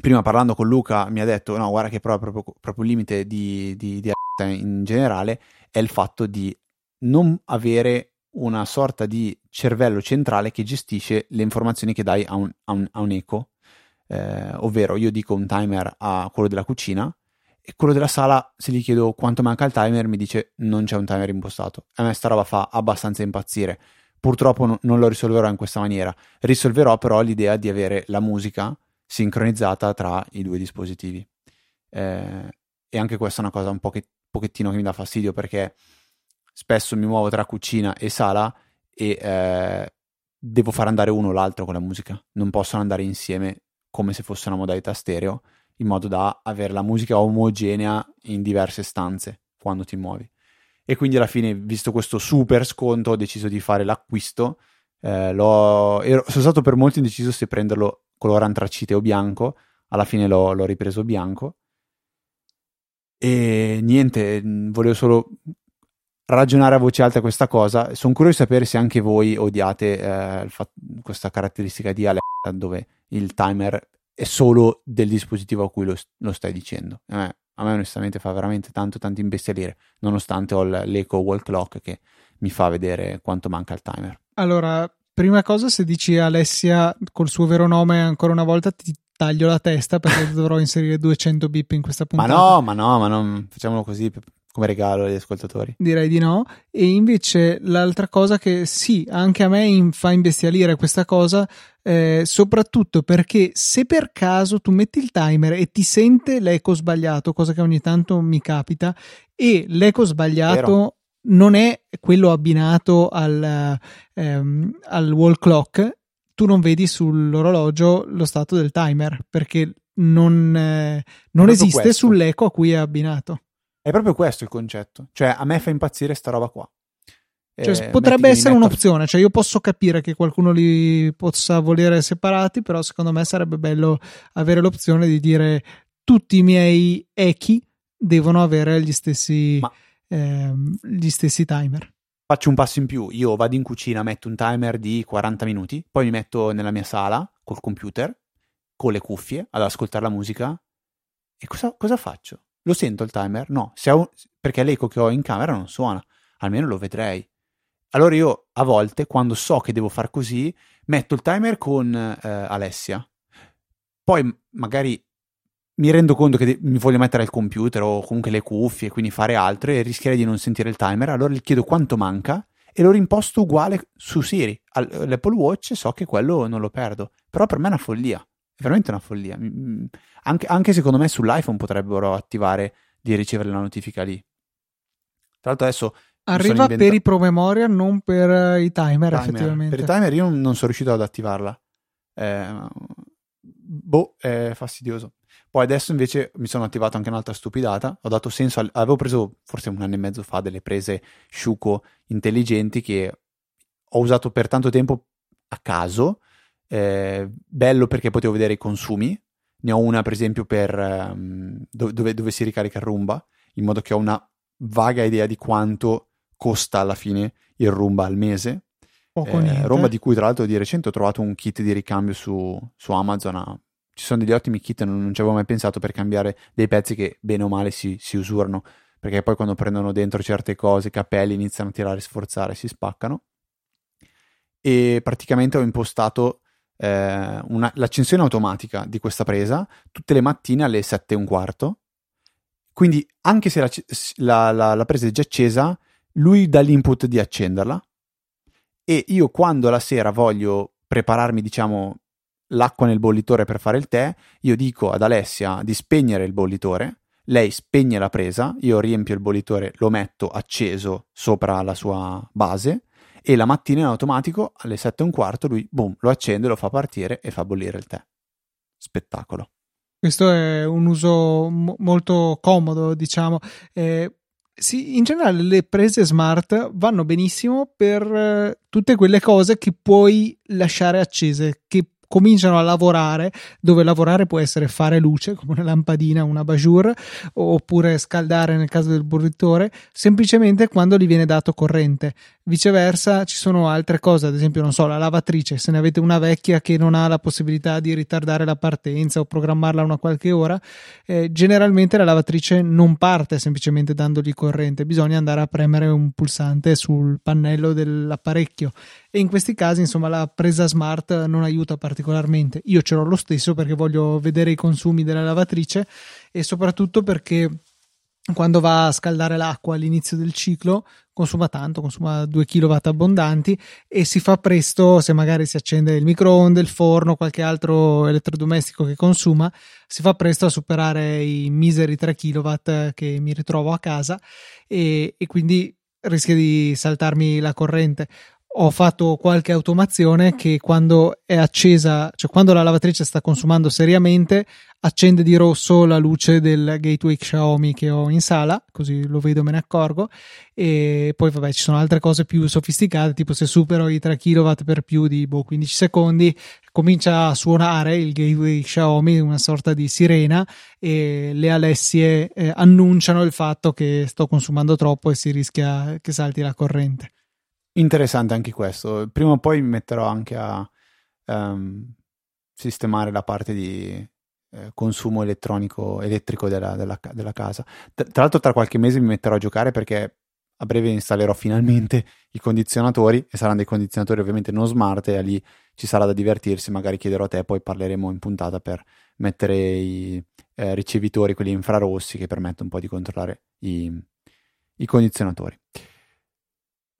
prima parlando con Luca, mi ha detto, no, guarda che però proprio, proprio il limite di, di, di in generale, è il fatto di non avere una sorta di cervello centrale che gestisce le informazioni che dai a un, a un, a un eco. Eh, ovvero io dico un timer a quello della cucina e quello della sala, se gli chiedo quanto manca il timer, mi dice non c'è un timer impostato. A me sta roba fa abbastanza impazzire. Purtroppo no, non lo risolverò in questa maniera. Risolverò però l'idea di avere la musica sincronizzata tra i due dispositivi. Eh, e anche questa è una cosa un poche, pochettino che mi dà fastidio perché spesso mi muovo tra cucina e sala e eh, devo far andare uno o l'altro con la musica. Non possono andare insieme come se fosse una modalità stereo in modo da avere la musica omogenea in diverse stanze quando ti muovi. E quindi alla fine, visto questo super sconto, ho deciso di fare l'acquisto. Eh, ero, sono stato per molto indeciso se prenderlo colore antracite o bianco. Alla fine l'ho, l'ho ripreso bianco. E niente, volevo solo ragionare a voce alta questa cosa. Sono curioso di sapere se anche voi odiate eh, questa caratteristica di Alexa dove il timer è solo del dispositivo a cui lo, lo stai dicendo. A me, a me, onestamente fa veramente tanto tanto imbestialire, nonostante ho l'eco wall clock che mi fa vedere quanto manca il timer. Allora, prima cosa, se dici Alessia col suo vero nome ancora una volta ti, taglio la testa perché dovrò inserire 200 bip in questa puntata. Ma no, ma no, ma non facciamolo così come regalo agli ascoltatori. Direi di no. E invece l'altra cosa che sì, anche a me fa imbestialire questa cosa, eh, soprattutto perché se per caso tu metti il timer e ti sente l'eco sbagliato, cosa che ogni tanto mi capita, e l'eco sbagliato Vero. non è quello abbinato al, ehm, al wall clock, tu non vedi sull'orologio lo stato del timer perché non, eh, non esiste questo. sull'eco a cui è abbinato. È proprio questo il concetto. Cioè, a me fa impazzire sta roba qua. Cioè, eh, potrebbe essere metto... un'opzione, cioè io posso capire che qualcuno li possa volere separati, però secondo me sarebbe bello avere l'opzione di dire tutti i miei echi devono avere gli stessi, ehm, gli stessi timer. Faccio un passo in più, io vado in cucina, metto un timer di 40 minuti, poi mi metto nella mia sala col computer, con le cuffie, ad ascoltare la musica e cosa, cosa faccio? Lo sento il timer? No, un... perché l'eco che ho in camera non suona, almeno lo vedrei. Allora io a volte, quando so che devo far così, metto il timer con eh, Alessia. Poi magari mi rendo conto che de- mi voglio mettere al computer o comunque le cuffie, quindi fare altro e rischierei di non sentire il timer. Allora gli chiedo quanto manca e lo rimposto uguale su Siri. All'Apple Watch so che quello non lo perdo. Però per me è una follia. È veramente una follia. Anche, anche secondo me sull'iPhone potrebbero attivare di ricevere la notifica lì. Tra l'altro adesso... Arriva per i promemoria, non per uh, i timer, timer, effettivamente. Per i timer io non sono riuscito ad attivarla. Eh, boh, è fastidioso. Poi adesso invece mi sono attivato anche un'altra stupidata. Ho dato senso, al, avevo preso forse un anno e mezzo fa delle prese Shuko intelligenti che ho usato per tanto tempo a caso eh, bello perché potevo vedere i consumi. Ne ho una, per esempio, per um, dove, dove, si ricarica il Roomba, in modo che ho una vaga idea di quanto costa alla fine il Roomba al mese. Eh, Roomba di cui, tra l'altro, di recente ho trovato un kit di ricambio su, su Amazon. A, ci sono degli ottimi kit, non, non ci avevo mai pensato per cambiare dei pezzi che bene o male si, si usurano perché poi quando prendono dentro certe cose, i capelli iniziano a tirare, sforzare, si spaccano. E praticamente ho impostato eh, una, l'accensione automatica di questa presa tutte le mattine alle 7 e un quarto. Quindi anche se la, la, la, la presa è già accesa, lui dà l'input di accenderla e io quando la sera voglio prepararmi, diciamo, l'acqua nel bollitore per fare il tè, io dico ad Alessia di spegnere il bollitore, lei spegne la presa, io riempio il bollitore, lo metto acceso sopra la sua base e la mattina in automatico alle 7 e un quarto lui boom, lo accende, lo fa partire e fa bollire il tè. Spettacolo. Questo è un uso mo- molto comodo, diciamo. Eh, sì, in generale le prese smart vanno benissimo per eh, tutte quelle cose che puoi lasciare accese, che cominciano a lavorare, dove lavorare può essere fare luce come una lampadina, una bajour, oppure scaldare nel caso del bollitore, semplicemente quando gli viene dato corrente. Viceversa, ci sono altre cose, ad esempio, non so, la lavatrice, se ne avete una vecchia che non ha la possibilità di ritardare la partenza o programmarla una qualche ora, eh, generalmente la lavatrice non parte semplicemente dandogli corrente, bisogna andare a premere un pulsante sul pannello dell'apparecchio. E in questi casi, insomma, la presa smart non aiuta particolarmente. Io ce l'ho lo stesso perché voglio vedere i consumi della lavatrice e soprattutto perché quando va a scaldare l'acqua all'inizio del ciclo consuma tanto, consuma 2 kW abbondanti e si fa presto se magari si accende il microonde, il forno, qualche altro elettrodomestico che consuma, si fa presto a superare i miseri 3 kW che mi ritrovo a casa e, e quindi rischia di saltarmi la corrente ho fatto qualche automazione che quando è accesa, cioè quando la lavatrice sta consumando seriamente, accende di rosso la luce del gateway Xiaomi che ho in sala, così lo vedo me ne accorgo. E poi, vabbè, ci sono altre cose più sofisticate, tipo se supero i 3 kW per più di boh, 15 secondi, comincia a suonare il gateway Xiaomi, una sorta di sirena, e le Alessie eh, annunciano il fatto che sto consumando troppo e si rischia che salti la corrente. Interessante anche questo. Prima o poi mi metterò anche a um, sistemare la parte di eh, consumo elettronico elettrico della, della, della casa. Tra, tra l'altro, tra qualche mese mi metterò a giocare perché a breve installerò finalmente i condizionatori e saranno dei condizionatori ovviamente non smart e lì ci sarà da divertirsi, magari chiederò a te, poi parleremo in puntata per mettere i eh, ricevitori, quelli infrarossi che permettono un po' di controllare i, i condizionatori.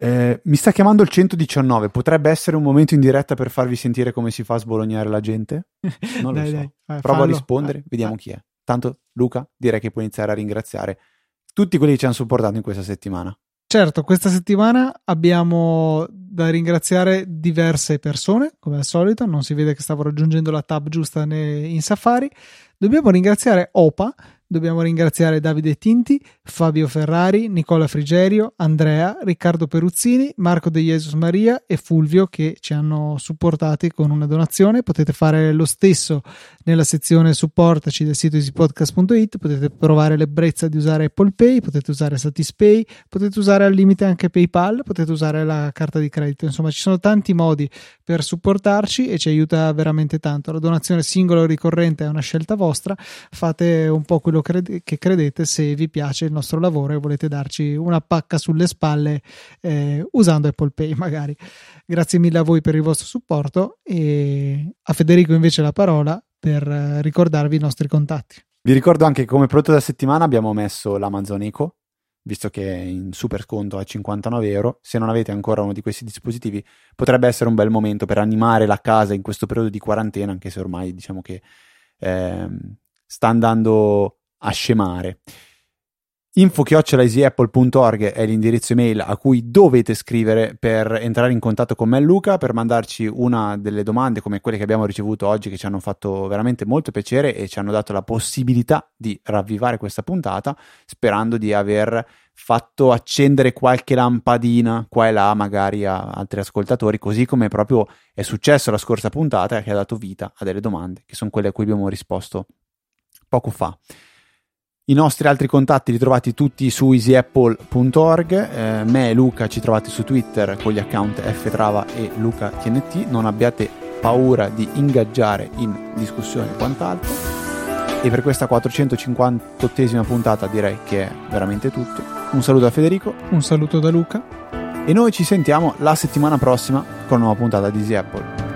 Eh, mi sta chiamando il 119, potrebbe essere un momento in diretta per farvi sentire come si fa a sbolognare la gente? Non lo dai, so. dai, vai, Provo fallo. a rispondere, Eh, vediamo eh. chi è. Tanto Luca, direi che puoi iniziare a ringraziare tutti quelli che ci hanno supportato in questa settimana. Certo, questa settimana abbiamo da ringraziare diverse persone, come al solito, non si vede che stavo raggiungendo la tab giusta in Safari. Dobbiamo ringraziare Opa, dobbiamo ringraziare Davide Tinti, Fabio Ferrari, Nicola Frigerio, Andrea, Riccardo Peruzzini, Marco De Jesus Maria e Fulvio che ci hanno supportati con una donazione. Potete fare lo stesso nella sezione supportaci del sito easypodcast.it, potete provare l'ebbrezza di usare Apple Pay, potete usare Satispay, potete usare al limite anche PayPal, potete usare la carta di credito, insomma ci sono tanti modi per supportarci e ci aiuta veramente tanto. La donazione singola o ricorrente è una scelta vostra, fate un po' quello cred- che credete se vi piace il nostro lavoro e volete darci una pacca sulle spalle eh, usando Apple Pay magari. Grazie mille a voi per il vostro supporto e a Federico invece la parola per eh, ricordarvi i nostri contatti. Vi ricordo anche che come prodotto della settimana abbiamo messo l'Amazon Echo, visto che è in super sconto a 59 euro. Se non avete ancora uno di questi dispositivi, potrebbe essere un bel momento per animare la casa in questo periodo di quarantena, anche se ormai diciamo che ehm, sta andando a scemare. info-easyapple.org è l'indirizzo email a cui dovete scrivere per entrare in contatto con me e Luca, per mandarci una delle domande come quelle che abbiamo ricevuto oggi che ci hanno fatto veramente molto piacere e ci hanno dato la possibilità di ravvivare questa puntata, sperando di aver fatto accendere qualche lampadina qua e là magari a altri ascoltatori, così come proprio è successo la scorsa puntata che ha dato vita a delle domande che sono quelle a cui abbiamo risposto poco fa. I nostri altri contatti li trovate tutti su easyapple.org. Eh, me e Luca ci trovate su Twitter con gli account ftrava e lucatnt. Non abbiate paura di ingaggiare in discussione e quant'altro. E per questa 458esima puntata direi che è veramente tutto. Un saluto da Federico Un saluto da Luca. e noi ci sentiamo la settimana prossima con una nuova puntata di Easy Apple.